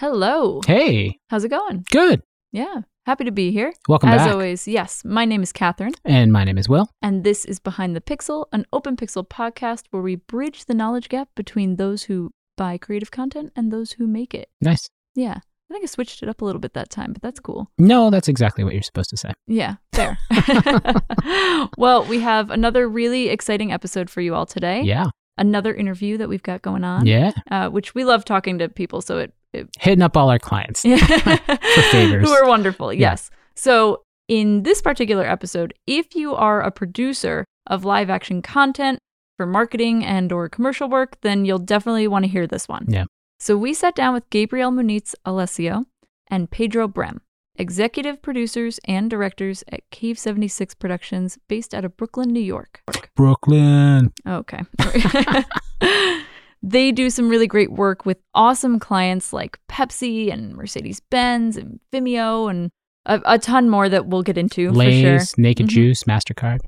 Hello. Hey, How's it going? good. Yeah. Happy to be here. Welcome back. As back. always, yes. My name is Kathryn, And my name is Will. and this is Behind the Pixel, an open pixel podcast where we bridge the knowledge gap between those who buy creative content and those who make it. Nice. Yeah. I think I switched it up a little bit that time, but that's cool. No, that's exactly what you're supposed to say. Yeah, fair. well, we have another really exciting episode for you all today. Yeah. Another interview that we've got going on. Yeah. Uh, which we love talking to people, so it Hitting up all our clients. for favors. Who are wonderful, Yeah. yes. So, in this particular episode, if you are a producer of live action content for marketing and or commercial work, then you'll definitely want to hear this one. Yeah. So, we sat down with Gabriel Muniz Alessio and Pedro Brehm, executive producers and directors at Cave 76 Productions based out of Brooklyn, New York. Brooklyn. Okay. they do some really great work with awesome clients like Pepsi and Mercedes Benz and Vimeo and a, a ton more that we'll get into for sure. Lay's, Naked Mhm. Juice, MasterCard,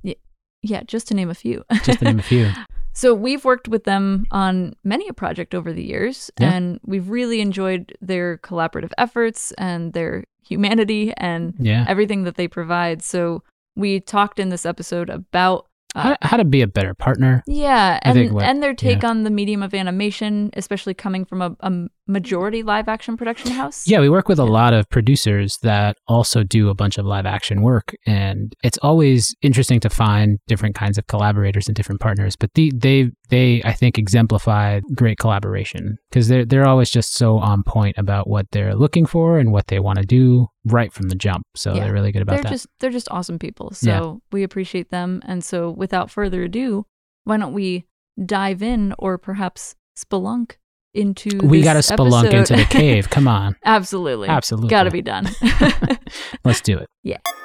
Yeah, just to name a few. just to name a few. so we've worked with them on many a project over the years, Yeah. and we've really enjoyed their collaborative efforts and their humanity and Yeah. everything that they provide. So we talked in this episode about uh, How, how to be a better partner. Yeah, and and their take on the medium of animation, especially coming from a, a majority live action production house. Yeah, we work with a lot of producers that also do a bunch of live action work, and it's always interesting to find different kinds of collaborators and different partners. But the, they they I think exemplify great collaboration because they're they're always just so on point about what they're looking for and what they want to do right from the jump. So Yeah. they're really good about they're that. just they're just awesome people. So Yeah. we appreciate them. And so without further ado, why don't we dive in or perhaps spelunk into we got to spelunk episode? into the cave. Come on, Absolutely. absolutely, Got to be done. Let's do it.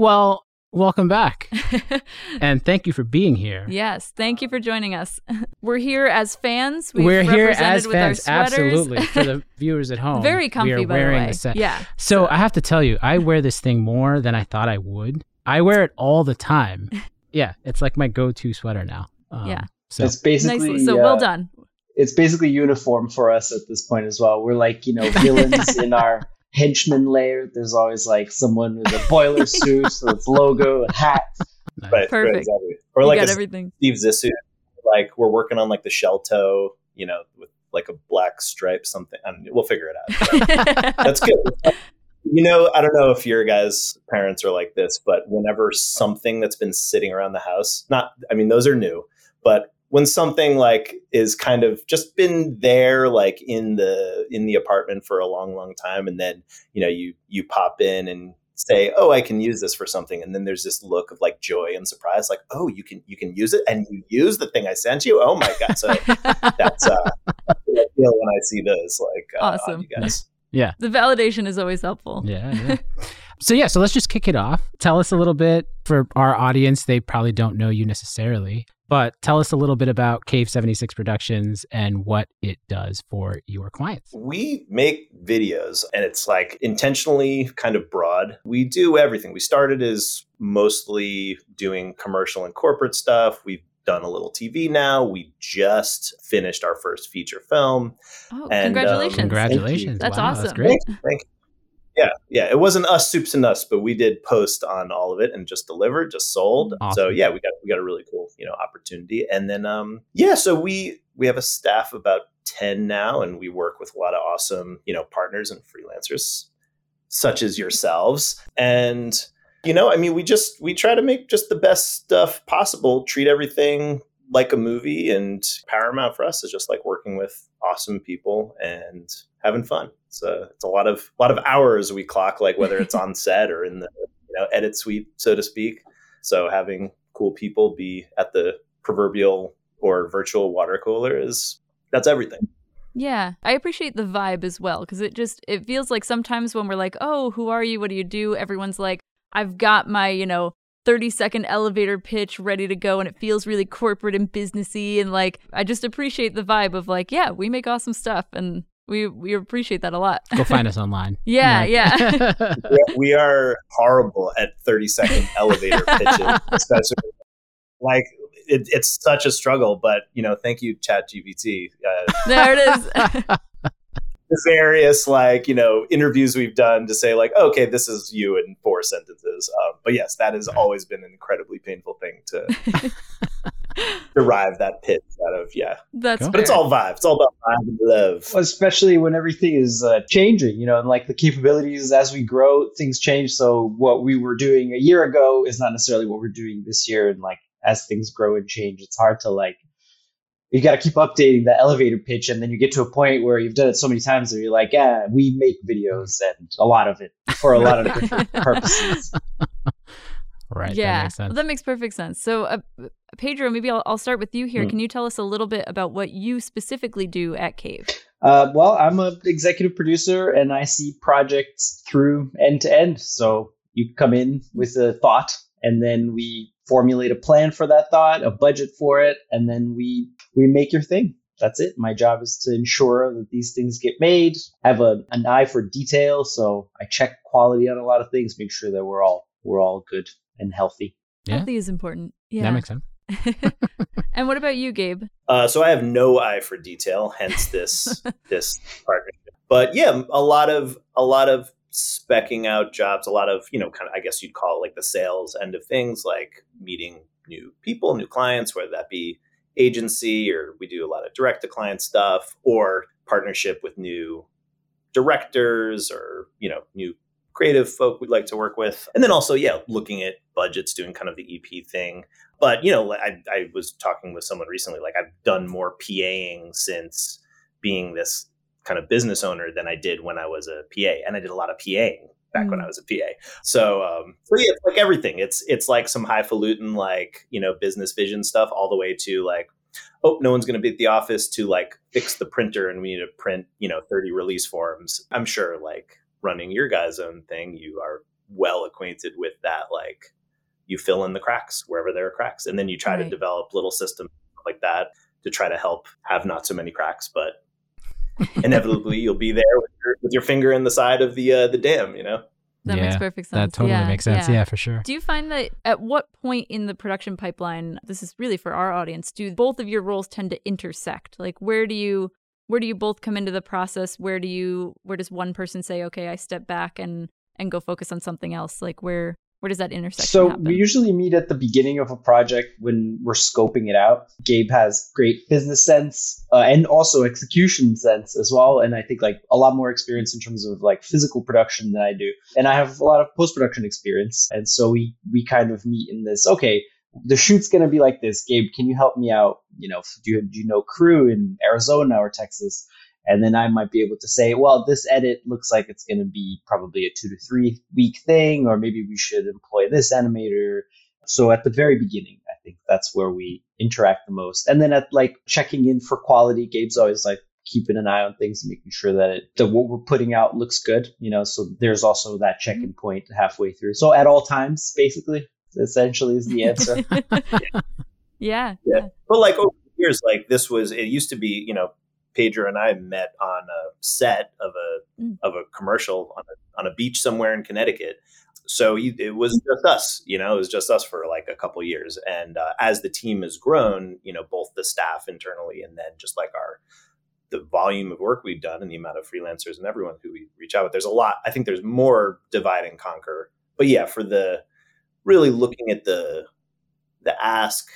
Well, welcome back, and thank you for being here. yes, thank you for joining us. We're here as fans. We've We're here represented as with fans, sweaters. absolutely. For the viewers at home, Very comfy, we are by wearing the way. set. Yeah. So I have to tell you, I wear this thing more than I thought I would. I wear it all the time. Yeah, it's like my go-to sweater now. Um, Yeah. So it's basically Nicely. So uh, well done. It's basically uniform for us at this point as well. We're like you know villains in our henchman layer. There's always like someone with a boiler suit, so it's logo, a hat. nice. Right, Perfect. right, exactly. Or You like got a everything. Steve Zissou, like we're working on like the shell toe, you know, with like a black stripe, something. I don't, we'll figure it out. That's good. You know, I don't know if your guys' parents are like this, but whenever something that's been sitting around the house, not, I mean, those are new, but when something like is kind of just been there, like in the in the apartment for a long, long time, and then you know you you pop in and say, "Oh, I can use this for something," and then there's this look of like joy and surprise, like, "Oh, you can you can use it, and you use the thing I sent you." Oh my god! So that's uh, that's what I feel when I see those, like, uh, Awesome. you guys. the validation is always helpful. Yeah, yeah. so yeah, so let's just kick it off. Tell us a little bit for our audience. They probably don't know you necessarily, but tell us a little bit about Cave 76 Productions and what it does for your clients. We make videos and it's like intentionally kind of broad. We do everything. We started as mostly doing commercial and corporate stuff. We've done a little TV now. We just finished our first feature film. Oh, And, um, congratulations. Congratulations. That's wow, awesome. That's great. Thank you. Yeah, yeah. It wasn't us soups and us, but we did post on all of it and just delivered, just sold. Awesome. So yeah, we got we got a really cool, you know, opportunity. And then um yeah, so we we have a staff of about 10 now and we work with a lot of awesome, you know, partners and freelancers such as yourselves. And you know, I mean, we just we try to make just the best stuff possible, treat everything like a movie and Paramount for us is just like working with awesome people and having fun. So it's a lot of lot of hours we clock, like whether it's on set or in the you know edit suite, so to speak. So having cool people be at the proverbial or virtual water cooler is that's everything. Yeah, I appreciate the vibe as well because it just it feels like sometimes when we're like, "Oh, who are you? What do you do?" Everyone's like, "I've got my, you know, 30 second elevator pitch ready to go and it feels really corporate and businessy and like I just appreciate the vibe of like, yeah, we make awesome stuff and We we appreciate that a lot. Go find us online. yeah, Right. yeah. we are horrible at 30 second elevator pitches, especially like it, it's such a struggle. But you know, thank you, Chat GPT. Uh, there it is. The various like you know interviews we've done to say like okay, this is you in four sentences. Um, but yes, that has always been an incredibly painful thing to derive that pitch out of. Yeah, That's Cool. but it's all vibe. It's all about vibe and love. especially when everything is uh, changing you know and like the capabilities as we grow things change so what we were doing a year ago is not necessarily what we're doing this year and like as things grow and change it's hard to like you got to keep updating the elevator pitch and then you get to a point where you've done it so many times that you're like yeah we make videos and a lot of it for a lot of different purposes Right. yeah, That makes sense. Well, that makes perfect sense. So, uh, Pedro, maybe I'll, I'll start with you here. Hmm. Can you tell us a little bit about what you specifically do at Cave? Uh, well, I'm an executive producer and I see projects through end to end. So you come in with a thought and then we formulate a plan for that thought, a budget for it, and then we we make your thing. That's it. My job is to ensure that these things get made. I have a, an eye for detail, so I check quality on a lot of things, make sure that we're all we're all good and healthy. Yeah. Healthy is important. Yeah. That makes sense. and what about you, Gabe? Uh, so I have no eye for detail, hence this this partnership. But yeah, a lot of a lot of specking out jobs, a lot of you know, kind of I guess you'd call it like the sales end of things, like meeting new people, new clients, whether that be agency or we do a lot of direct to client stuff, or partnership with new directors or you know new creative folk we'd like to work with. And then also yeah looking at budgets doing kind of the ep thing. But you know I, I was talking with someone recently like i've done more paing since being this kind of business owner than i did when i was a pa and i did a lot of paing back when Mm. i was a pa so um so yeah it's like everything. It's it's like some highfalutin like you know business vision stuff all the way to like oh no one's going to be at the office to like fix the printer and we need to print you know 30 release forms. I'm sure like running your guys own thing you are well acquainted with that like you fill in the cracks wherever there are cracks and then you try to develop little systems like that to try to help have not so many cracks but inevitably you'll be there with your, with your finger in the side of the uh, the dam you know That makes perfect sense. That totally yeah, makes sense. Yeah. for sure. Do you find that at what point in the production pipeline, this is really for our audience, do both of your roles tend to intersect? Like where do you where do you both come into the process? Where do you where does one person say, "Okay, I step back and and go focus on something else?" Like where where does that intersection So happen? we usually meet at the beginning of a project when we're scoping it out. Gabe has great business sense uh, and also execution sense as well, and I think like a lot more experience in terms of like physical production than I do. And I have a lot of post production experience, and so we we kind of meet in this. Okay, the shoot's gonna be like this. Gabe, can you help me out? You know, do you, do you know crew in Arizona or Texas? And then I might be able to say, well, this edit looks like it's going to be probably a two to three week thing, or maybe we should employ this animator. So at the very beginning, I think that's where we interact the most. And then at like checking in for quality, Gabe's always like keeping an eye on things and making sure that it, that what we're putting out looks good, you know, so there's also that mm-hmm. check-in point halfway through. So at all times, basically, essentially is the answer. yeah. Yeah. But like over the years, like this was it used to be, you know, Pedro and I met on a set of a Mm. of a commercial on a on a beach somewhere in Connecticut. So you- it was just us, you know, it was just us for like a couple years. And uh, as the team has grown, you know, both the staff internally and then just like our the volume of work we've done and the amount of freelancers and everyone who we reach out with, there's a lot. I think there's more divide and conquer. But yeah, for the really looking at the the ask,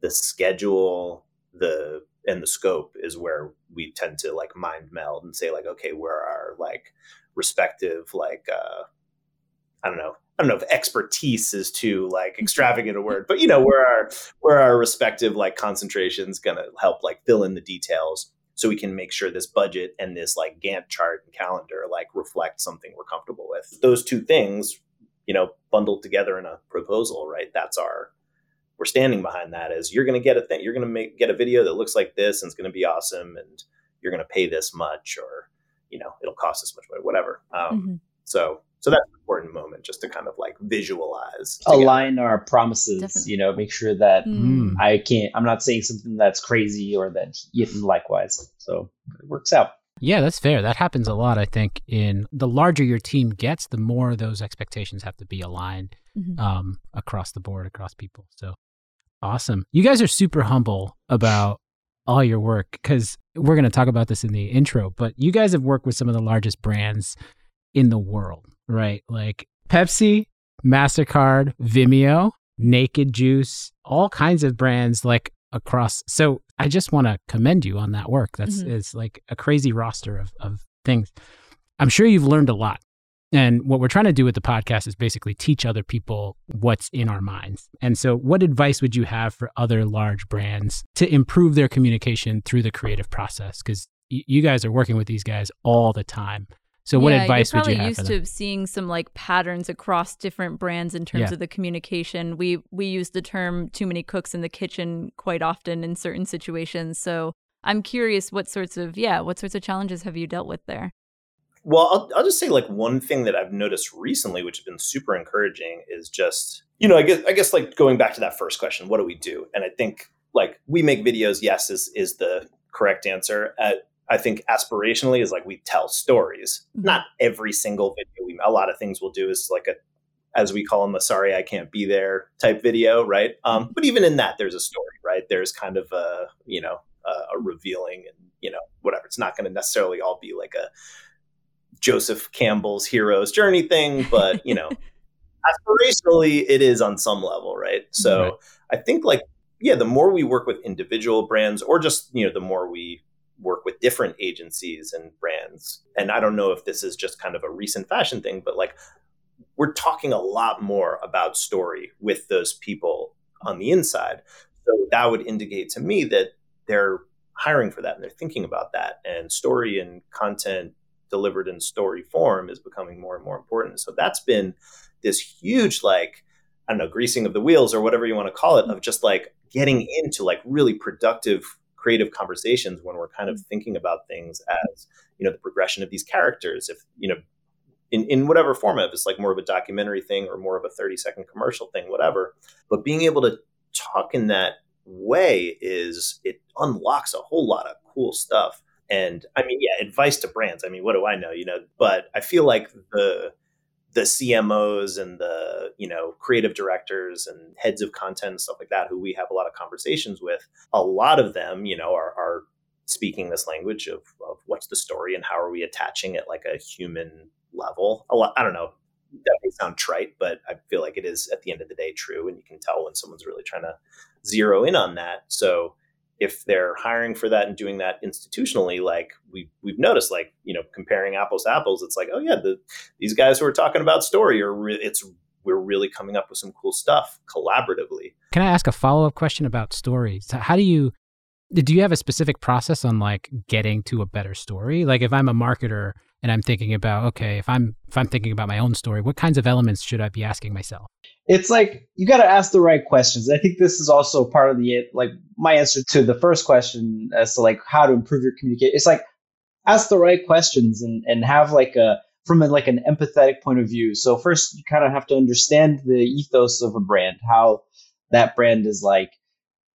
the schedule, the and the scope is where we tend to like mind meld and say like, okay, where are our like respective like uh I don't know. I don't know if expertise is too like extravagant a word, but you know where our where our respective like concentrations gonna help like fill in the details so we can make sure this budget and this like Gantt chart and calendar like reflect something we're comfortable with. Those two things, you know, bundled together in a proposal, right? That's our we're standing behind that is you're going to get a thing, you're going to make get a video that looks like this and it's going to be awesome, and you're going to pay this much, or you know, it'll cost this much, money, whatever. Um, Mhm. So, so that's an important moment just to kind of like visualize. together. Align our promises, Definitely. you know, make sure that Mm. I can't. I'm not saying something that's crazy or that he likewise. So it works out. Yeah, that's fair. That happens a lot, I think. In the larger your team gets, the more those expectations have to be aligned Mhm. um, across the board, across people. So awesome. You guys are super humble about all your work because we're going to talk about this in the intro, but you guys have worked with some of the largest brands in the world, right? Like Pepsi, MasterCard, Vimeo, Naked Juice, all kinds of brands like across. So I just want to commend you on that work. That's Mhm. it's like a crazy roster of, of things. I'm sure you've learned a lot. And what we're trying to do with the podcast is basically teach other people what's in our minds. And so, what advice would you have for other large brands to improve their communication through the creative process? Because y- you guys are working with these guys all the time. So, what Yeah, advice you're would you have used to seeing some like patterns across different brands in terms Yeah. of the communication. We we use the term "too many cooks in the kitchen" quite often in certain situations. So I'm curious, what sorts of yeah, what sorts of challenges have you dealt with there? Well, I'll, I'll just say like one thing that I've noticed recently, which has been super encouraging, is just you know I guess I guess like going back to that first question, what do we do? And I think like we make videos. Yes, is is the correct answer. At, I think aspirationally is like we tell stories. Mhm. Not every single video. We a lot of things we'll do is like a as we call them a sorry I can't be there type video, right? Um, but even in that, there's a story, right? There's kind of a you know a, a revealing and you know whatever. It's not going to necessarily all be like a Joseph Campbell's hero's journey thing, but you know, aspirationally, it is on some level, right? So Right. I think like yeah, the more we work with individual brands, or just you know, the more we work with different agencies and brands, and I don't know if this is just kind of a recent fashion thing, but like we're talking a lot more about story with those people on the inside. So that would indicate to me that they're hiring for that and they're thinking about that. And story and content delivered in story form is becoming more and more important. So that's been this huge, like, I don't know, greasing of the wheels or whatever you want to call it, of just like getting into like really productive creative conversations when we're kind of mm-hmm. thinking about things as, you know, the progression of these characters. If, you know, in, in whatever format, if it's like more of a documentary thing or more of a 30 second commercial thing, whatever. But being able to talk in that way is it unlocks a whole lot of cool stuff. And I mean, yeah, advice to brands. I mean, what do I know? You know, but I feel like the the CMOs and the you know creative directors and heads of content and stuff like that, who we have a lot of conversations with, a lot of them, you know, are, are speaking this language of, of what's the story and how are we attaching it like a human level. A lot, I don't know. That may sound trite, but I feel like it is at the end of the day true, and you can tell when someone's really trying to zero in on that. So if they're hiring for that and doing that institutionally, like we we've noticed, like you know, comparing apples to apples, it's like, oh yeah, the these guys who are talking about story are re- it's we're really coming up with some cool stuff collaboratively. Can I ask a follow up question about stories? How do you do you have a specific process on like getting to a better story? Like if I'm a marketer and I'm thinking about okay, if I'm if I'm thinking about my own story, what kinds of elements should I be asking myself? it's like you got to ask the right questions. I think this is also part of the like my answer to the first question as to like how to improve your communication. It's like ask the right questions and and have like a from a, like an empathetic point of view. So first you kind of have to understand the ethos of a brand, how that brand is like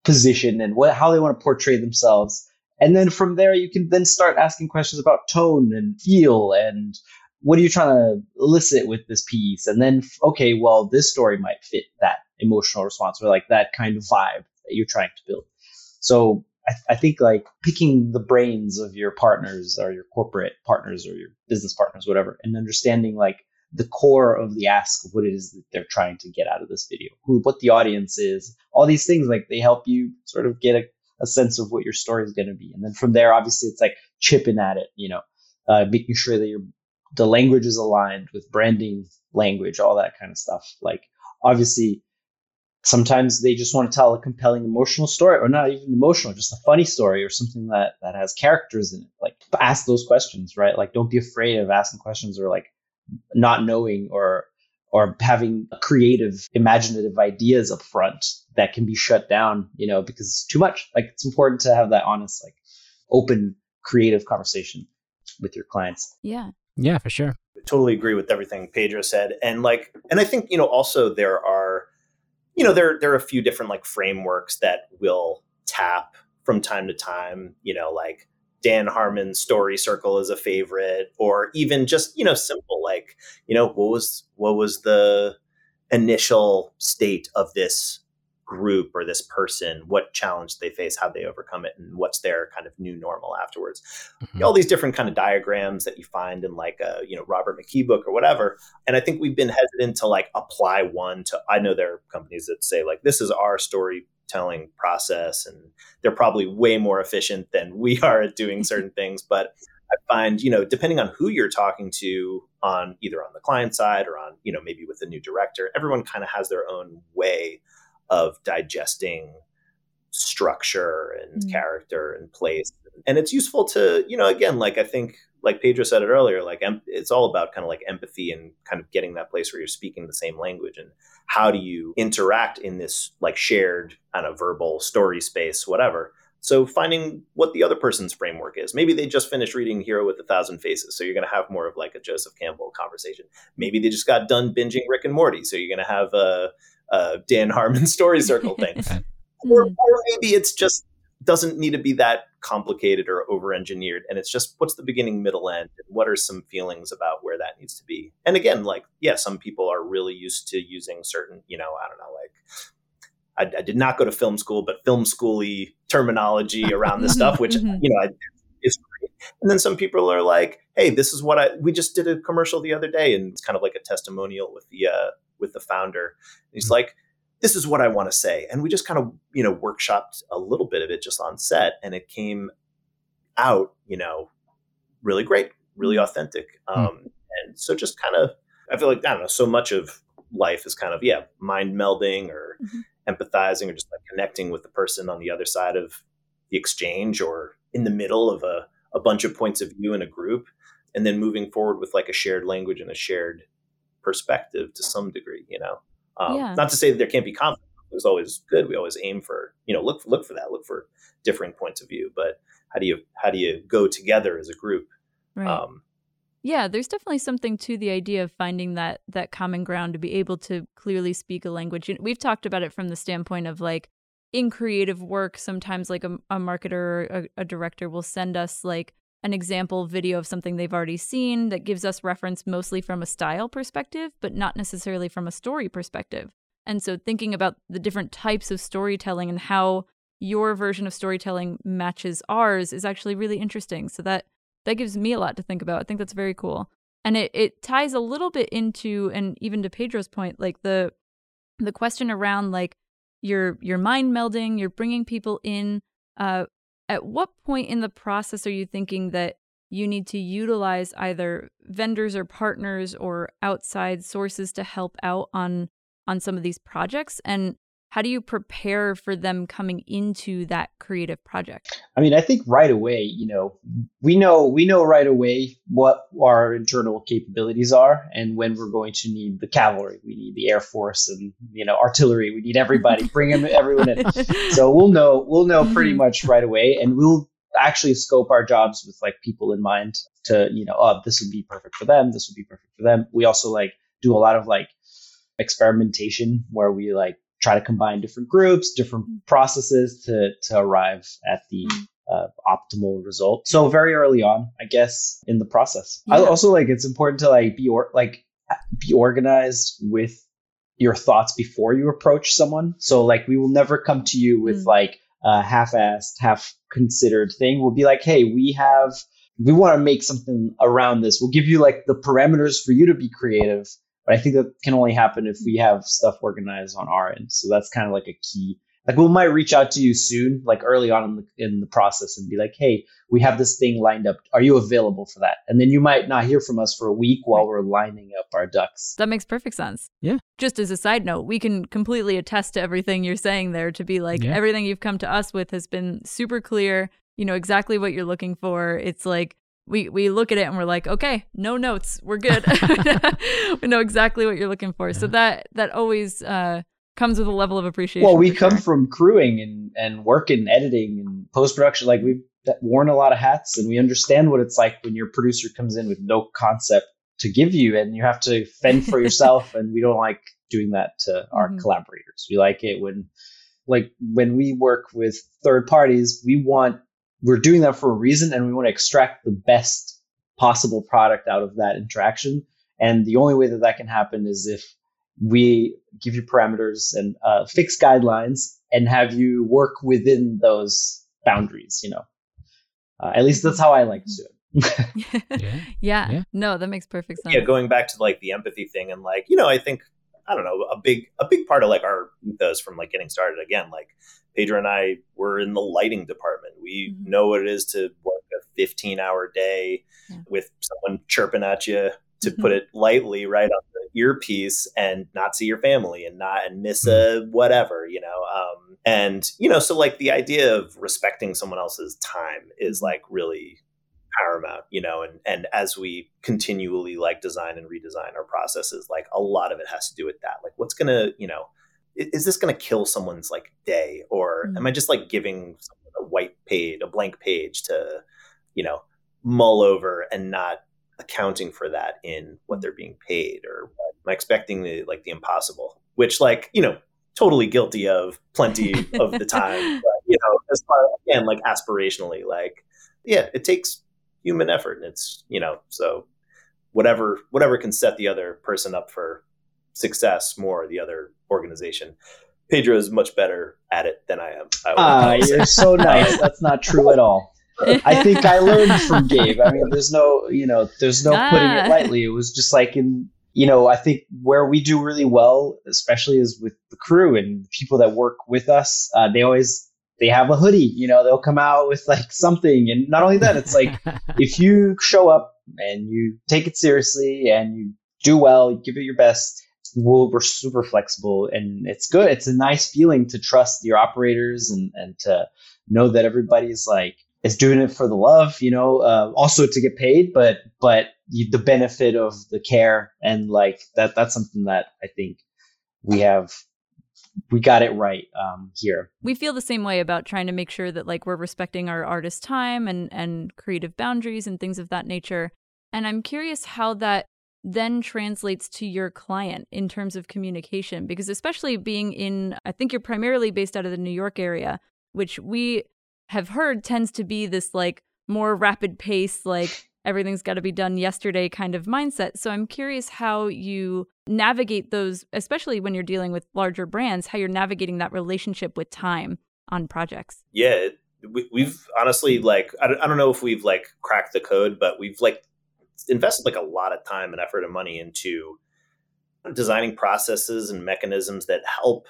positioned and what how they want to portray themselves. And then from there you can then start asking questions about tone and feel and what are you trying to elicit with this piece? And then, okay, well, this story might fit that emotional response or like that kind of vibe that you're trying to build. So I, I think like picking the brains of your partners or your corporate partners or your business partners, whatever, and understanding like the core of the ask of what it is that they're trying to get out of this video, who, what the audience is, all these things, like they help you sort of get a, a sense of what your story is going to be. And then from there, obviously, it's like chipping at it, you know, uh, making sure that you're the language is aligned with branding language, all that kind of stuff. Like obviously sometimes they just want to tell a compelling emotional story or not even emotional, just a funny story or something that, that has characters in it. Like ask those questions, right? Like don't be afraid of asking questions or like not knowing or or having creative, imaginative ideas up front that can be shut down, you know, because it's too much. Like it's important to have that honest, like open, creative conversation with your clients. Yeah. Yeah, for sure. totally agree with everything Pedro said. And like, and I think, you know, also there are, you know, there, there are a few different like frameworks that will tap from time to time, you know, like Dan Harmon story circle is a favorite, or even just you know simple like you know what was what was the initial state of this group or this person, what challenge they face, how they overcome it, and what's their kind of new normal afterwards. Mm-hmm. All these different kind of diagrams that you find in like a you know Robert McKee book or whatever. And I think we've been hesitant to like apply one to. I know there are companies that say like this is our storytelling process, and they're probably way more efficient than we are at doing certain things, but. I find, you know, depending on who you're talking to on either on the client side or on, you know, maybe with a new director, everyone kind of has their own way of digesting structure and mm. character and place. And it's useful to, you know, again, like I think, like Pedro said it earlier, like em- it's all about kind of like empathy and kind of getting that place where you're speaking the same language and how do you interact in this like shared kind of verbal story space, whatever. So finding what the other person's framework is. Maybe they just finished reading Hero with a Thousand Faces, so you're going to have more of like a Joseph Campbell conversation. Maybe they just got done binging Rick and Morty, so you're going to have a uh, Dan Harmon story circle thing. or, or maybe it's just doesn't need to be that complicated or over engineered and it's just what's the beginning middle end and what are some feelings about where that needs to be and again like yeah some people are really used to using certain you know i don't know like i, I did not go to film school but film schooly terminology around this stuff which mm-hmm. you know I, is great and then some people are like hey this is what i we just did a commercial the other day and it's kind of like a testimonial with the uh with the founder. And he's mm-hmm. like, this is what I want to say. And we just kind of, you know, workshopped a little bit of it just on set and it came out, you know, really great, really mm-hmm. authentic. Mm-hmm. Um, and so just kind of, I feel like, I don't know, so much of life is kind of, yeah, mind melding or mm-hmm. empathizing or just like connecting with the person on the other side of the exchange or in the middle of a, a bunch of points of view in a group and then moving forward with like a shared language and a shared perspective to some degree, you know. Um, yeah. Not to say that there can't be conflict. It's always good. We always aim for, you know, look look for that, look for differing points of view. But how do you how do you go together as a group? Right. Um, yeah, there's definitely something to the idea of finding that that common ground to be able to clearly speak a language. We've talked about it from the standpoint of like in creative work, sometimes like a, a marketer or a, a director will send us like an example video of something they've already seen that gives us reference mostly from a style perspective, but not necessarily from a story perspective. And so thinking about the different types of storytelling and how your version of storytelling matches ours is actually really interesting. So that that gives me a lot to think about. I think that's very cool. And it, it ties a little bit into and even to Pedro's point, like the the question around like your your mind melding, you're bringing people in uh, at what point in the process are you thinking that you need to utilize either vendors or partners or outside sources to help out on on some of these projects? And how do you prepare for them coming into that creative project? I mean i think right away you know we know we know right away what our internal capabilities are and when we're going to need the cavalry. We need the air force and you know artillery. We need everybody. Bring them everyone in. So we'll know we'll know pretty mm-hmm. much right away and we'll actually scope our jobs with like people in mind to you know oh this would be perfect for them. This would be perfect for them. We also like do a lot of like experimentation where we like try to combine different groups, different mm. processes to, to arrive at the mm. uh, optimal result. So very early on, I guess, in the process. Yeah. I also like it's important to like be or like be organized with your thoughts before you approach someone. So like we will never come to you with mm. like a half-assed, half-considered thing. We'll be like, hey, we have we want to make something around this. We'll give you like the parameters for you to be creative but I think that can only happen if we have stuff organized on our end. So that's kind of like a key. Like we might reach out to you soon, like early on in the, in the process, and be like, "Hey, we have this thing lined up. Are you available for that?" And then you might not hear from us for a week while we're lining up our ducks. That makes perfect sense. Yeah. Just as a side note, we can completely attest to everything you're saying there. To be like, yeah. everything you've come to us with has been super clear. You know exactly what you're looking for. It's like we we look at it and we're like, okay, no notes, we're good. we know exactly what you're looking for. So that that always uh, comes with a level of appreciation. Well, we come sure. from crewing and and work and editing and post production. Like we've worn a lot of hats, and we understand what it's like when your producer comes in with no concept to give you, and you have to fend for yourself. and we don't like doing that to our mm-hmm. collaborators. We like it when like when we work with third parties, we want we're doing that for a reason and we want to extract the best possible product out of that interaction and the only way that that can happen is if we give you parameters and uh, fixed guidelines and have you work within those boundaries you know uh, at least that's how i like to do it yeah. yeah. yeah. No, that makes perfect sense. Yeah, going back to like the empathy thing and like, you know, I think I don't know, a big a big part of like our ethos from like getting started again, like Pedro and I were in the lighting department. We mm-hmm. know what it is to work a 15 hour day yeah. with someone chirping at you to mm-hmm. put it lightly right on the earpiece and not see your family and not and miss mm-hmm. a whatever you know um, and you know so like the idea of respecting someone else's time is mm-hmm. like really paramount you know and and as we continually like design and redesign our processes like a lot of it has to do with that. Like what's gonna you know is this gonna kill someone's like day? Or mm-hmm. am i just like giving a white page a blank page to you know mull over and not accounting for that in what they're being paid or am i expecting the like the impossible? Which like you know totally guilty of plenty of the time but, you know as far again like aspirationally like yeah it takes human effort and it's you know so whatever whatever can set the other person up for success more the other organization. Pedro is much better at it than i am ah you're so nice. That's not true at all. I think i learned from gabe. I mean there's no you know there's no ah. putting it ah. lightly. It was just like in you know i think where we do really well especially is with the crew and the people that work with us uh, they always they have a hoodie, you know, they'll come out with like something. And not only that, it's like if you show up and you take it seriously and you do well, you give it your best, we'll, we're super flexible and it's good. It's a nice feeling to trust your operators and, and to know that everybody's like, is doing it for the love, you know, uh, also to get paid, but, but you, the benefit of the care and like that, that's something that I think we have we got it right um, here. We feel the same way about trying to make sure that like we're respecting our artist time and and creative boundaries and things of that nature. And I'm curious how that then translates to your client in terms of communication because especially being in I think you're primarily based out of the New York area, which we have heard tends to be this like more rapid pace like everything's got to be done yesterday kind of mindset. So I'm curious how you navigate those, especially when you're dealing with larger brands, how you're navigating that relationship with time on projects. Yeah, we, have honestly like I don't, I don't know if we've like cracked the code, but we've like invested like a lot of time and effort and money into designing processes and mechanisms that help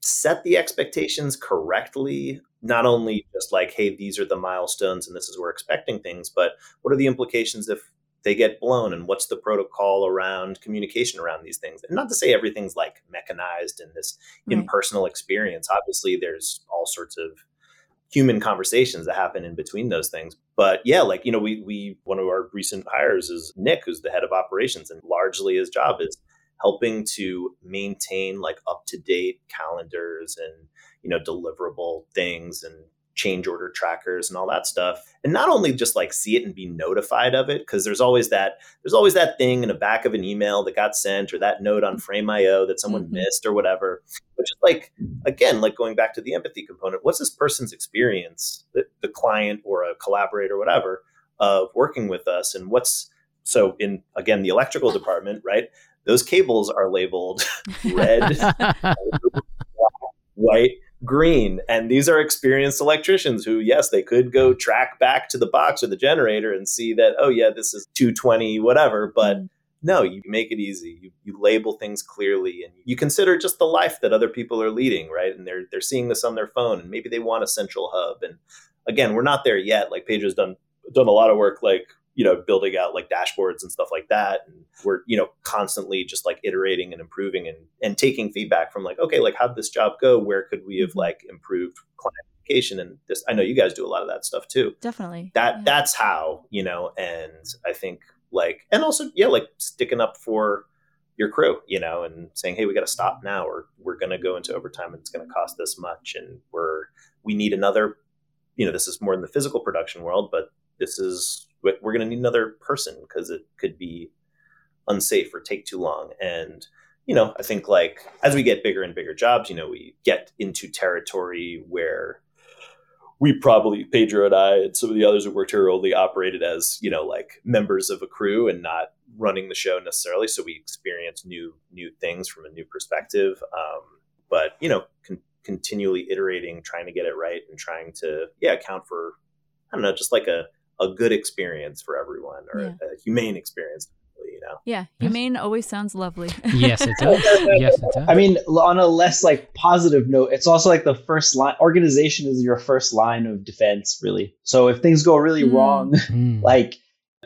set the expectations correctly not only just like hey these are the milestones and this is where we're expecting things but what are the implications if they get blown and what's the protocol around communication around these things? And not to say everything's like mechanized in this right. impersonal experience. Obviously there's all sorts of human conversations that happen in between those things. But yeah like you know we we one of our recent hires is nick who's the head of operations and largely his job is helping to maintain like up to date calendars and you know deliverable things and change order trackers and all that stuff and not only just like see it and be notified of it because there's always that there's always that thing in the back of an email that got sent or that note on frame.io that someone mm-hmm. missed or whatever but just like again like going back to the empathy component what's this person's experience the, the client or a collaborator or whatever of working with us and what's so in again the electrical department right those cables are labeled red white green. And these are experienced electricians who, yes, they could go track back to the box or the generator and see that, oh, yeah, this is 220, whatever. But mm. no, you make it easy. You, you label things clearly and you consider just the life that other people are leading, right? And they're, they're seeing this on their phone and maybe they want a central hub. And again, we're not there yet. Like Pedro's done done a lot of work like you know building out like dashboards and stuff like that. And we're you know constantly just like iterating and improving and and taking feedback from like okay like how'd this job go? Where could we have mm-hmm. like improved client communication? And this i know you guys do a lot of that stuff too. Definitely. That yeah. that's how you know and i think like and also yeah like sticking up for your crew you know and saying hey we got to stop now or we're going to go into overtime and it's going to cost this much and we're we need another you know this is more in the physical production world but this is we're going to need another person because it could be unsafe or take too long and you know i think like as we get bigger and bigger jobs you know we get into territory where we probably Pedro and I and some of the others who worked here only operated as you know like members of a crew and not running the show necessarily. So we experience new new things from a new perspective. Um, but you know, con- continually iterating, trying to get it right, and trying to yeah account for I don't know, just like a a good experience for everyone or Yeah. a, a humane experience. You know, Yeah, Yes. humane always sounds lovely. yes, it does. Yes, it does. I mean, on a less like positive note, it's also like the first line. Organization is your first line of defense, really. So if things go really Mm. wrong, Mm. like,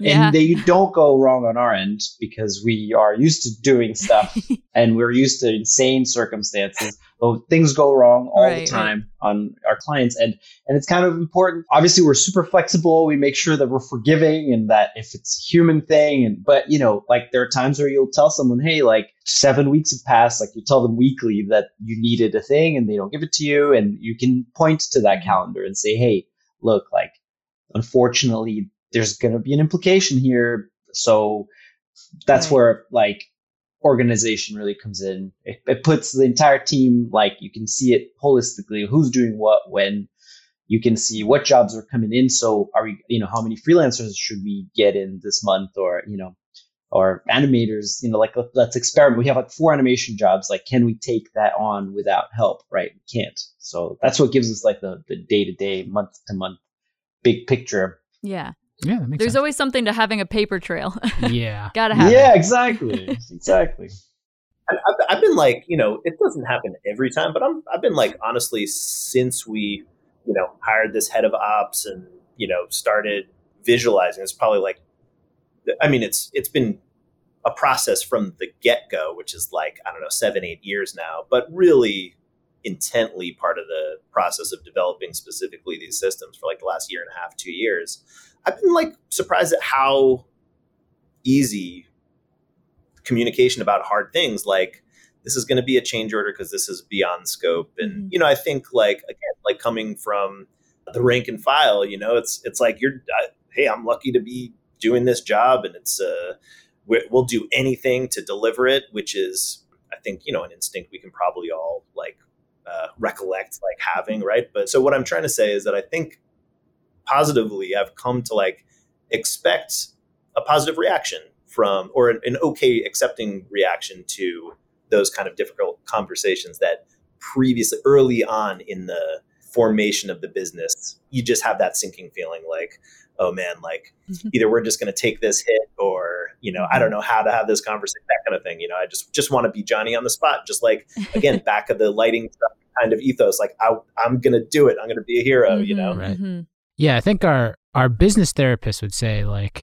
Yeah. and they don't go wrong on our end because we are used to doing stuff and we're used to insane circumstances. But things go wrong all Right, the time on our clients, and and it's kind of important. Obviously, we're super flexible. We make sure that we're forgiving and that if it's a human thing, and but you know, like there are times where you'll tell someone, hey, like seven weeks have passed. Like you tell them weekly that you needed a thing, and they don't give it to you, and you can point to that mm-hmm. calendar and say, hey, look, like unfortunately, there's going to be an implication here. So that's Right. where like organization really comes in. It, it puts the entire team like you can see it holistically. Who's doing what when. You can see what jobs are coming in. So are we, you know, how many freelancers should we get in this month, or you know, or animators? You know, like let- let's experiment. We have like four animation jobs. Like, can we take that on without help? Right? We can't. So that's what gives us like the the day to day, month to month, big picture. yeah, yeah, that makes there's sense. always something to having a paper trail. yeah. Gotta have Yeah, it. exactly, exactly. I- I've, I've been like, you know, it doesn't happen every time, but I'm, I've been like, honestly, since we, you know, hired this head of ops and, you know, started visualizing, it's probably like, I mean, it's, it's been a process from the get go, which is like, I don't know, seven, eight years now, but really intently part of the process of developing specifically these systems for like the last year and a half, two years. I've been like surprised at how easy communication about hard things like this is going to be a change order because this is beyond scope. And Mhm. you know i think like again like coming from the rank and file you know it's it's like you're uh, hey i'm lucky to be doing this job and it's uh we- we'll do anything to deliver it which is i think you know an instinct we can probably all like uh, recollect like having right? But so what i'm trying to say is that i think positively i've come to like expect a positive reaction from or an, an okay accepting reaction to those kind of difficult conversations that previously early on in the formation of the business you just have that sinking feeling like oh man like Mhm. either we're just going to take this hit or you know i don't know how to have this conversation that kind of thing you know i just just want to be johnny on the spot just like again back of the lighting stuff kind of ethos like I, i'm going to do it i'm going to be a hero you know Mhm, Right. mhm. Yeah, I think our our business therapist would say like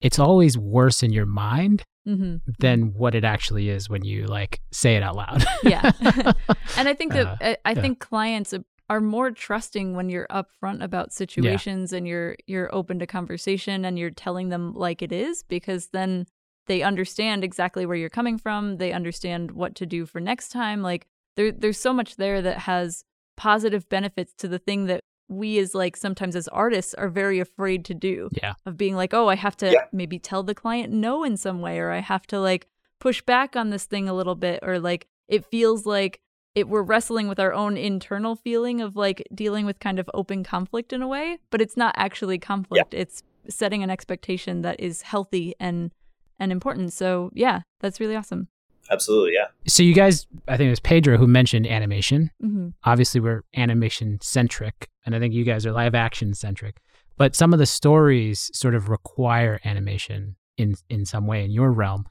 it's always worse in your mind Mhm. than what it actually is when you like say it out loud. Yeah. And I think that Uh, I, I yeah. think clients are more trusting when you're upfront about situations and you're you're open to conversation and you're telling them like it is because then they understand exactly where you're coming from. They understand what to do for next time. Like there there's so much there that has positive benefits to the thing that we as like sometimes as artists are very afraid to do yeah. of being like, oh, I have to Yeah. maybe tell the client no in some way, or I have to like push back on this thing a little bit, or like it feels like it we're wrestling with our own internal feeling of like dealing with kind of open conflict in a way, but it's not actually conflict. It's setting an expectation that is healthy and and important. So yeah, that's really awesome. Absolutely yeah So you guys, I think it was Pedro who mentioned animation. hmm Obviously, we're animation centric, and I think you guys are live action centric. But some of the stories sort of require animation in in some way in your realm.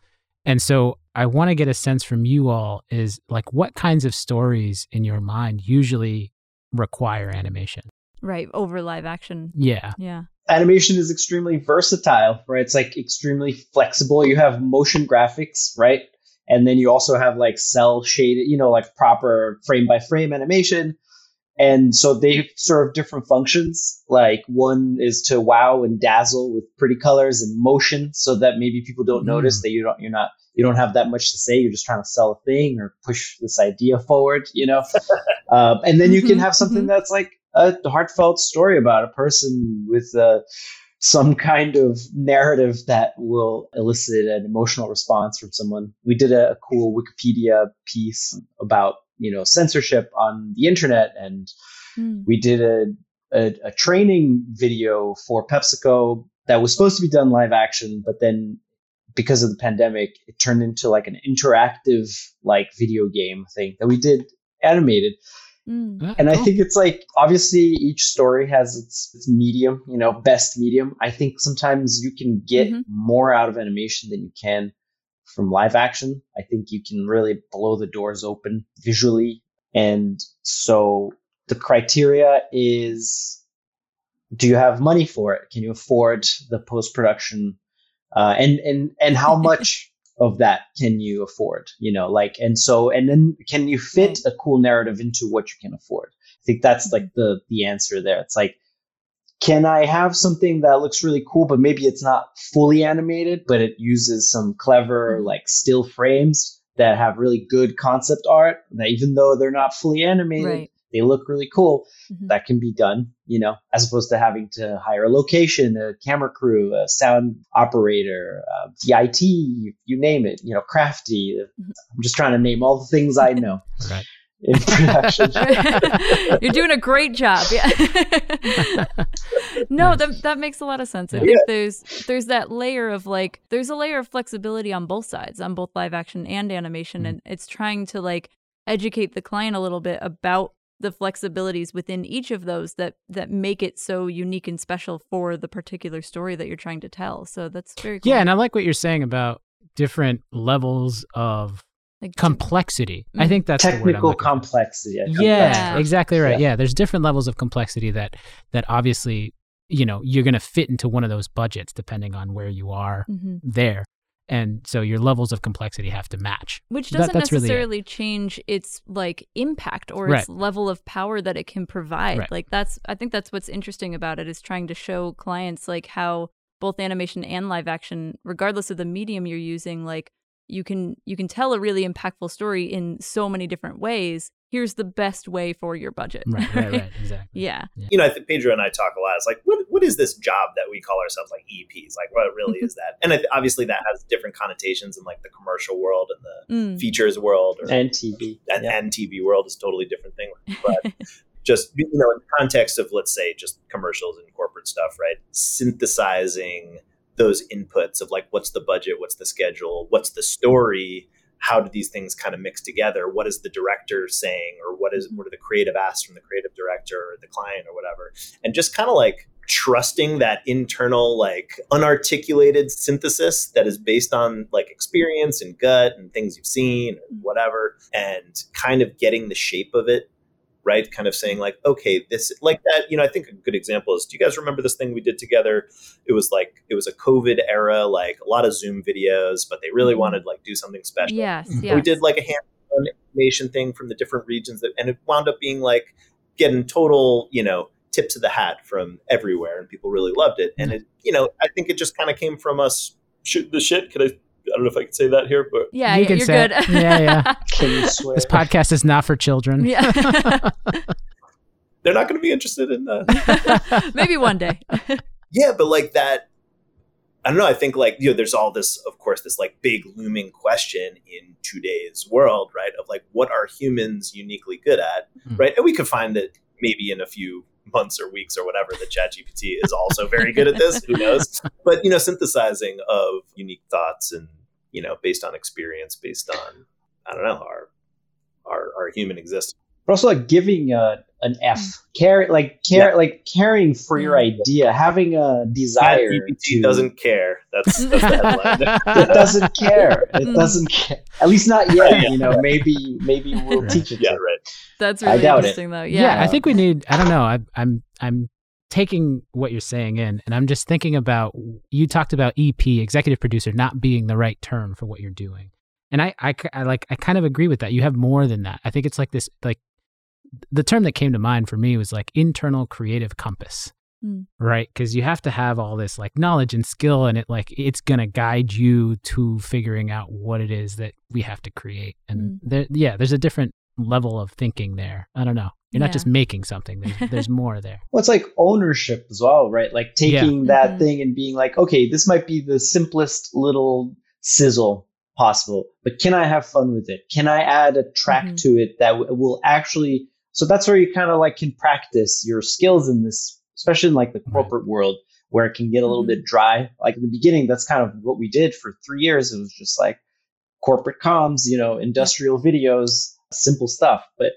And so I want to get a sense from you all is like what kinds of stories in your mind usually require animation? Right over live action. Yeah. Yeah. Animation is extremely versatile, right? It's like extremely flexible. You have motion graphics, right? And then you also have like cel shaded, you know, like proper frame by frame animation. And so they serve different functions. Like one is to wow and dazzle with pretty colors and motion so that maybe people don't Mm. notice that you don't you're not you don't have that much to say. You're just trying to sell a thing or push this idea forward, you know? um, and then you can Mhm, have something mhm. that's like a heartfelt story about a person with uh, some kind of narrative that will elicit an emotional response from someone. We did a, a cool Wikipedia piece about you know censorship on the internet, and Mm. we did a a, a training video for PepsiCo that was supposed to be done live action, but then because of the pandemic, it turned into like an interactive like video game thing that we did animated. Mm. Ah, And I think it's like obviously each story has its, its medium, you know, best medium. I think sometimes you can get Mhm. more out of animation than you can from live action. I think you can really blow the doors open visually. And so the criteria is do you have money for it? Can you afford the post production? Uh, and and and how much of that can you afford? You know, like and so and then can you fit a cool narrative into what you can afford? I think that's like the the answer there. It's like can I have something that looks really cool, but maybe it's not fully animated, but it uses some clever Mhm. like still frames that have really good concept art that even though they're not fully animated, Right. They look really cool. Mhm. That can be done, you know, as opposed to having to hire a location, a camera crew, a sound operator, uh, the IT, you, you name it, you know, crafty. Mhm. I'm just trying to name all the things I know Right. in production. You're doing a great job. Yeah. no, Nice. that that makes a lot of sense. I Yeah. think there's there's that layer of like there's a layer of flexibility on both sides, on both live action and animation, Mm. and it's trying to like educate the client a little bit about the flexibilities within each of those that that make it so unique and special for the particular story that you're trying to tell. So that's very cool. Yeah, and I like what you're saying about different levels of like complexity. I think that's the word I'm Technical looking complexity. Yeah, Yeah. exactly right. Yeah. Yeah. there's different levels of complexity that that obviously you know you're going to fit into one of those budgets depending on where you are Mhm. there, and so your levels of complexity have to match. Which doesn't that's really it. necessarily change its like impact or Right. its level of power that it can provide. Right. Like that's I think that's what's interesting about it is trying to show clients like how both animation and live action, regardless of the medium you're using, like you can you can tell a really impactful story in so many different ways. Here's the best way for your budget. Right, right, right, exactly. yeah. you know, I think Pedro and I talk a lot. It's like, what what is this job that we call ourselves like EPs? Like, what really is that? And I th- obviously, that has different connotations in like the commercial world and the Mm. features world, or And TV. and, Yeah. and TV world is a totally different thing. But just you know, in the context of let's say just commercials and corporate stuff, right? Synthesizing those inputs of like, what's the budget, what's the schedule, what's the story. How do these things kind of mix together? What is the director saying, or what is what are the creative asks from the creative director or the client or whatever? And just kind of like trusting that internal like unarticulated synthesis that is based on like experience and gut and things you've seen and mm-hmm. whatever and kind of getting the shape of it right kind of saying like okay this like that you know i think a good example is do you guys remember this thing we did together it was like it was a covid era like a lot of zoom videos but they really Mhm. wanted like do something special yes, We yes. we did like a hands-on animation thing from the different regions that, and it wound up being like getting total, you know, tips of the hat from everywhere, and people really loved it. And it, you know, I think it just kind of came from us shoot the shit. Could I? I don't know if I could say that here, but Yeah, You yeah, can you're say good. it. Yeah, yeah. Can you swear? This podcast is not for children. yeah. they're not going to be interested in that. Maybe one day. yeah, but like that. I don't know. I think like you know, there's all this, of course, this like big looming question in today's world, right? Of like, what are humans uniquely good at, Mm. right? And we could find that maybe in a few months or weeks or whatever, that ChatGPT is also very good at this. Who knows? But you know, synthesizing of unique thoughts and you know, based on experience, based on I don't know our our, our human existence. but also like giving uh, an F, care like care like caring for your idea, having a desire ChatGPT to doesn't care. That's, that's the headline. it doesn't care. It Mm. doesn't care. At least not yet. Yeah. You know, maybe maybe we'll Right. teach it. yeah, to. right. That's I really doubt it. interesting though. Yeah, Yeah. I think we need. I don't know. I, I'm I'm taking what you're saying in, and I'm just thinking about. You talked about EP, executive producer, not being the right term for what you're doing, and I, I, I like I kind of agree with that. You have more than that. I think it's like this like the term that came to mind for me was like internal creative compass. Mm. Right, because you have to have all this like knowledge and skill, and it like it's gonna guide you to figuring out what it is that we have to create. And Mm. there, yeah, there's a different level of thinking there. I don't know. You're Yeah. not just making something. There's, there's more there. Well, it's like ownership as well, right? Like taking that Mhm. thing and being like, okay, this might be the simplest little sizzle possible, but can I have fun with it? Can I add a track Mhm. to it that w- will actually So that's where you kind of like can practice your skills in this, especially in like the corporate right. world where it can get a little mm-hmm. bit dry. Like in the beginning, that's kind of what we did for three years. It was just like corporate comms, you know, industrial videos, simple stuff. But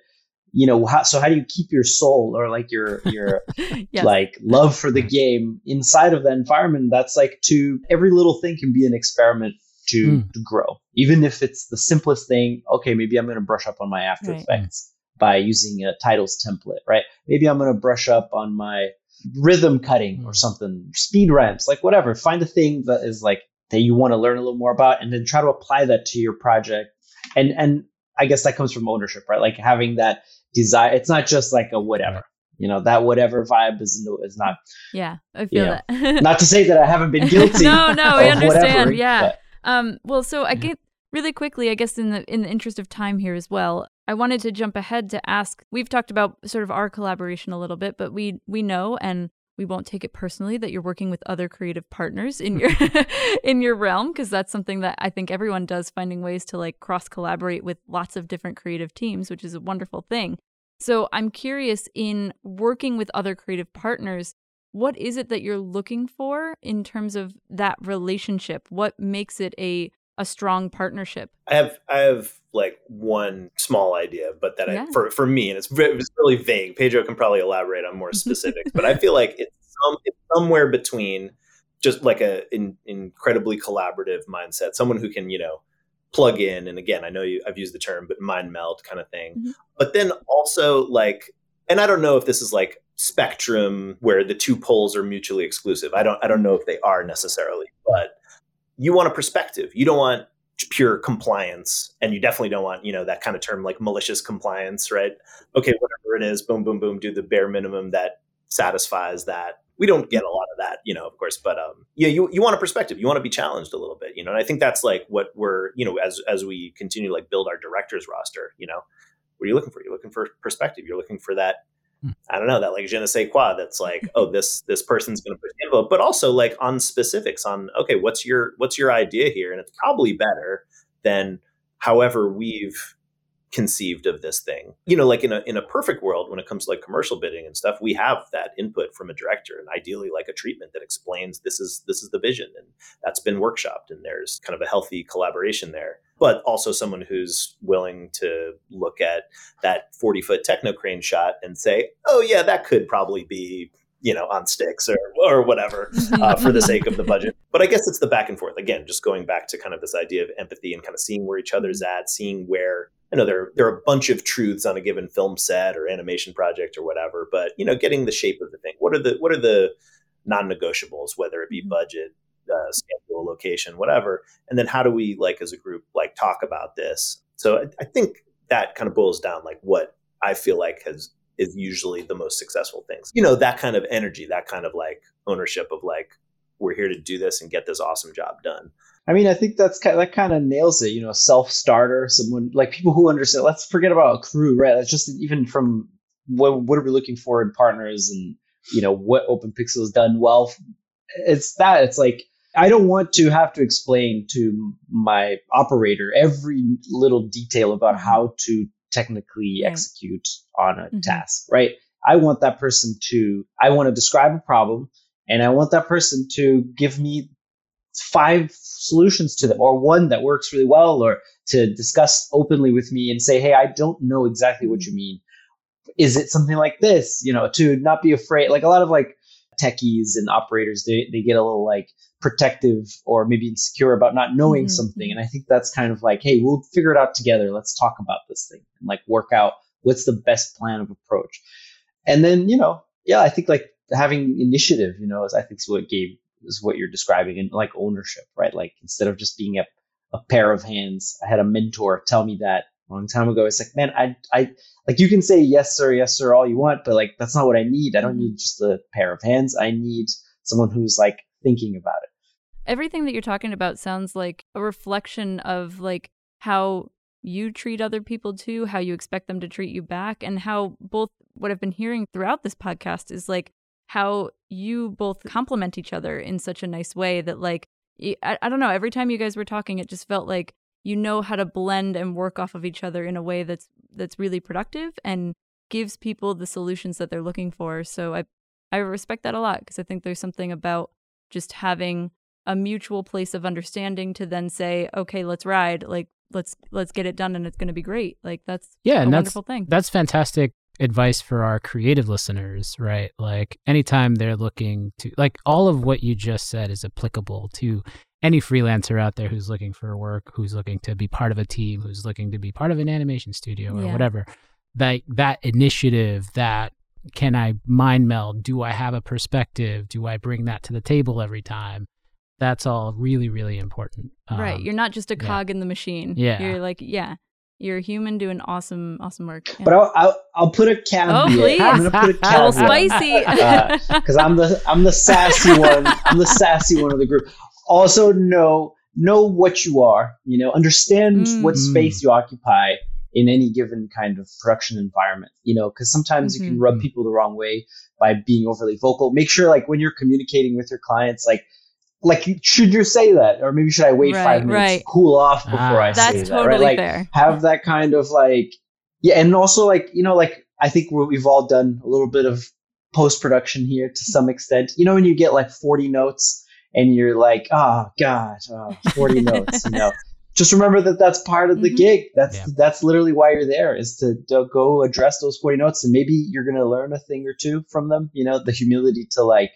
you know, how, so how do you keep your soul or like your your yes. like love for the game inside of that environment? That's like to every little thing can be an experiment to, mm. to grow, even if it's the simplest thing. Okay, maybe I'm going to brush up on my After right. Effects by using a titles template, right? Maybe I'm going to brush up on my rhythm cutting or hmm. something, speed ramps, like whatever. Find a thing that is like that you want to learn a little more about, and then try to apply that to your project. And and I guess that comes from ownership, right? Like having that desire. It's not just like a whatever. You know that whatever vibe is is not. Yeah, I feel you know, that. not to say that I haven't been guilty. no, no, I understand. yeah. But. Um. Well, so I get really quickly. I guess in the in the interest of time here as well, I wanted to jump ahead to ask. We've talked about sort of our collaboration a little bit, but we we know and we won't take it personally that you're working with other creative partners in your in your realm because that's something that I think everyone does finding ways to like cross collaborate with lots of different creative teams which is a wonderful thing. So I'm curious in working with other creative partners what is it that you're looking for in terms of that relationship? What makes it a a strong partnership? I have I have like one small idea, but that yeah. I, for for me, and it's, it's really vague. Pedro can probably elaborate on more specifics, but I feel like it's, some, it's somewhere between just like a in, incredibly collaborative mindset, someone who can you know plug in, and again, I know you I've used the term, but mind meld kind of thing, mm-hmm. but then also like, and I don't know if this is like spectrum where the two poles are mutually exclusive. I don't I don't know if they are necessarily, but you want a perspective. You don't want pure compliance and you definitely don't want you know that kind of term like malicious compliance right? Okay whatever it is boom boom boom do the bare minimum that satisfies that. We don't get a lot of that you know of course but um yeah you, you want a perspective. You want to be challenged a little bit you know and i think that's like what we're you know as as we continue like build our directors roster you know what are you looking for? You're looking for perspective. You're looking for that Hmm. I don't know that like je ne sais quoi. That's like, oh, this this person's going to push the envelope, but also like on specifics on okay, what's your what's your idea here, and it's probably better than however we've conceived of this thing. You know, like in a in a perfect world, when it comes to like commercial bidding and stuff, we have that input from a director, and ideally like a treatment that explains this is this is the vision, and that's been workshopped, and there's kind of a healthy collaboration there. But also someone who's willing to look at that 40 foot techno crane shot and say, oh yeah, that could probably be you know, on sticks or or whatever uh, for the sake of the budget. But I guess it's the back and forth again, just going back to kind of this idea of empathy and kind of seeing where each other's at, seeing where I know there there are a bunch of truths on a given film set or animation project or whatever, but you know, getting the shape of the thing. What are the what are the non-negotiables, whether it be mm-hmm. budget, uh, schedule, location, whatever, and then how do we like as a group like talk about this? So I, I think that kind of boils down like what I feel like has is usually the most successful things. You know, that kind of energy, that kind of like ownership of like, we're here to do this and get this awesome job done. I mean, I think that's kind of, that kind of nails it. You know, self starter, someone like people who understand. Let's forget about a crew, right? That's just even from what what are we looking for in partners, and you know what Open Pixel has done well. It's that. It's like I don't want to have to explain to my operator every little detail about how to technically right. execute on a mm-hmm. task, right? I want that person to, I want to describe a problem and I want that person to give me five solutions to them or one that works really well or to discuss openly with me and say, Hey, I don't know exactly what you mean. Is it something like this? You know, to not be afraid. Like a lot of like techies and operators, they, they get a little like protective or maybe insecure about not knowing mm-hmm. something. And I think that's kind of like, hey, we'll figure it out together. Let's talk about this thing and like work out what's the best plan of approach. And then, you know, yeah, I think like having initiative, you know, is I think is what Gabe is what you're describing and like ownership, right? Like instead of just being a, a pair of hands, I had a mentor tell me that a long time ago. It's like, man, I, I, like you can say yes, sir, yes, sir, all you want, but like that's not what I need. I don't mm-hmm. need just a pair of hands. I need someone who's like thinking about it. Everything that you're talking about sounds like a reflection of like how you treat other people too, how you expect them to treat you back, and how both what I've been hearing throughout this podcast is like how you both complement each other in such a nice way that like I, I don't know every time you guys were talking it just felt like you know how to blend and work off of each other in a way that's that's really productive and gives people the solutions that they're looking for. So I I respect that a lot because I think there's something about just having a mutual place of understanding to then say, okay, let's ride. Like let's let's get it done and it's going to be great. Like that's yeah, a and that's wonderful thing. that's fantastic advice for our creative listeners, right? Like anytime they're looking to like all of what you just said is applicable to any freelancer out there who's looking for work, who's looking to be part of a team, who's looking to be part of an animation studio or Yeah. whatever. That that initiative, that can I mind meld? Do I have a perspective? Do I bring that to the table every time? That's all really, really important. right. Um, You're not just a yeah. cog in the machine. Yeah. You're like, yeah. You're a human doing awesome, awesome work. Yeah. But I'll, I'll I'll put a caveat. Oh, please. I'm gonna put a a little spicy. because I'm the I'm the sassy one. I'm the sassy one of the group. Also, know know what you are. You know, understand Mm. what space you occupy in any given kind of production environment. You know, because sometimes you can Mhm. rub people the wrong way by being overly vocal. Make sure, like, when you're communicating with your clients, like. Like, should you say that, or maybe should I wait Right, five minutes, right. to cool off before Ah. I say That's that? right? totally Like, fair. have that kind of like yeah and also like you know like i think we- we've all done a little bit of post production here to some extent you know when you get like 40 notes and you're like oh god oh, 40 notes you know just remember that that's part of the Mhm. gig that's Yeah. that's literally why you're there is to, to go address those 40 notes and maybe you're going to learn a thing or two from them you know the humility to like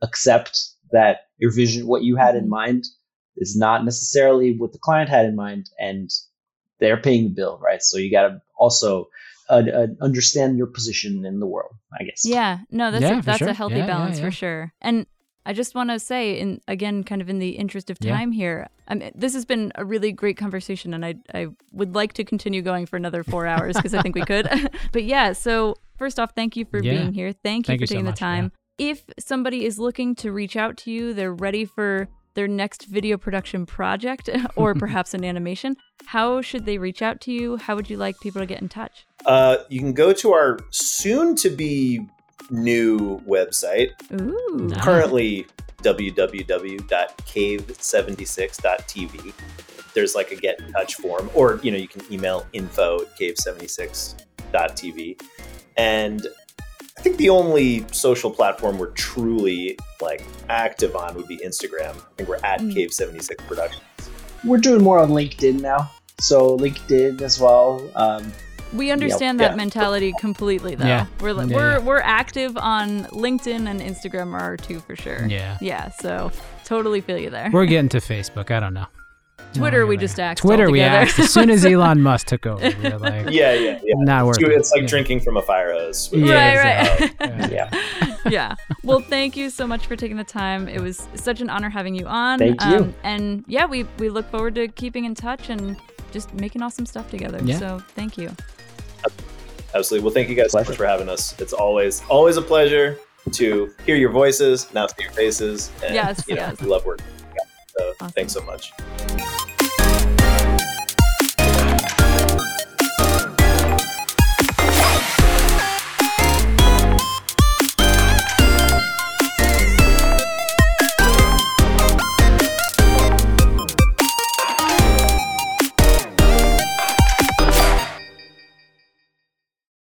accept that your vision what you had in Mhm. mind is not necessarily what the client had in mind and they're paying the bill right so you got to also uh, uh, understand your position in the world i guess Yeah, no, that's Yeah, a, that's sure. a healthy Yeah, yeah, balance yeah. for sure. And I just want to say, in again, kind of in the interest of Yeah. time here, I mean, this has been a really great conversation, and I I would like to continue going for another four hours because I think we could. but yeah, so first off, thank you for Yeah. being here. Thank you for you so taking much, the time. If somebody is looking to reach out to you, they're ready for their next video production project or perhaps an animation. How should they reach out to you? How would you like people to get in touch? Uh, you can go to our soon to be new website, Ooh. Nice. currently www.cave76.tv. There's like a get in touch form, or you know, you can email info at cave76.tv. And I think the only social platform we're truly like active on would be Instagram. I think we're at Mm. Cave76 Productions. we're doing more on linkedin now so linkedin as well um, We understand Yeah. that mentality completely, though. Yeah. We're Yeah, we're yeah. we're active on LinkedIn and Instagram are our two for sure. Yeah. Yeah. So totally feel you there. We're getting to Facebook. I don't know. Twitter, Well, we anyway. just axed Twitter, we altogether. axed as soon as Elon Musk took over. We were like, Yeah, yeah, yeah. not worth It's, it. it's like Yeah. drinking from a fire hose. Yeah, right, right. yeah yeah. Well, thank you so much for taking the time. It was such an honor having you on. Thank you. Um, and yeah, we we look forward to keeping in touch and just making awesome stuff together. Yeah. So thank you. Absolutely. Well, thank you guys so much for having us. It's always always a pleasure to hear your voices, now see your faces. And, Yes, you know, yes. we love working. together. So Awesome. thanks so much.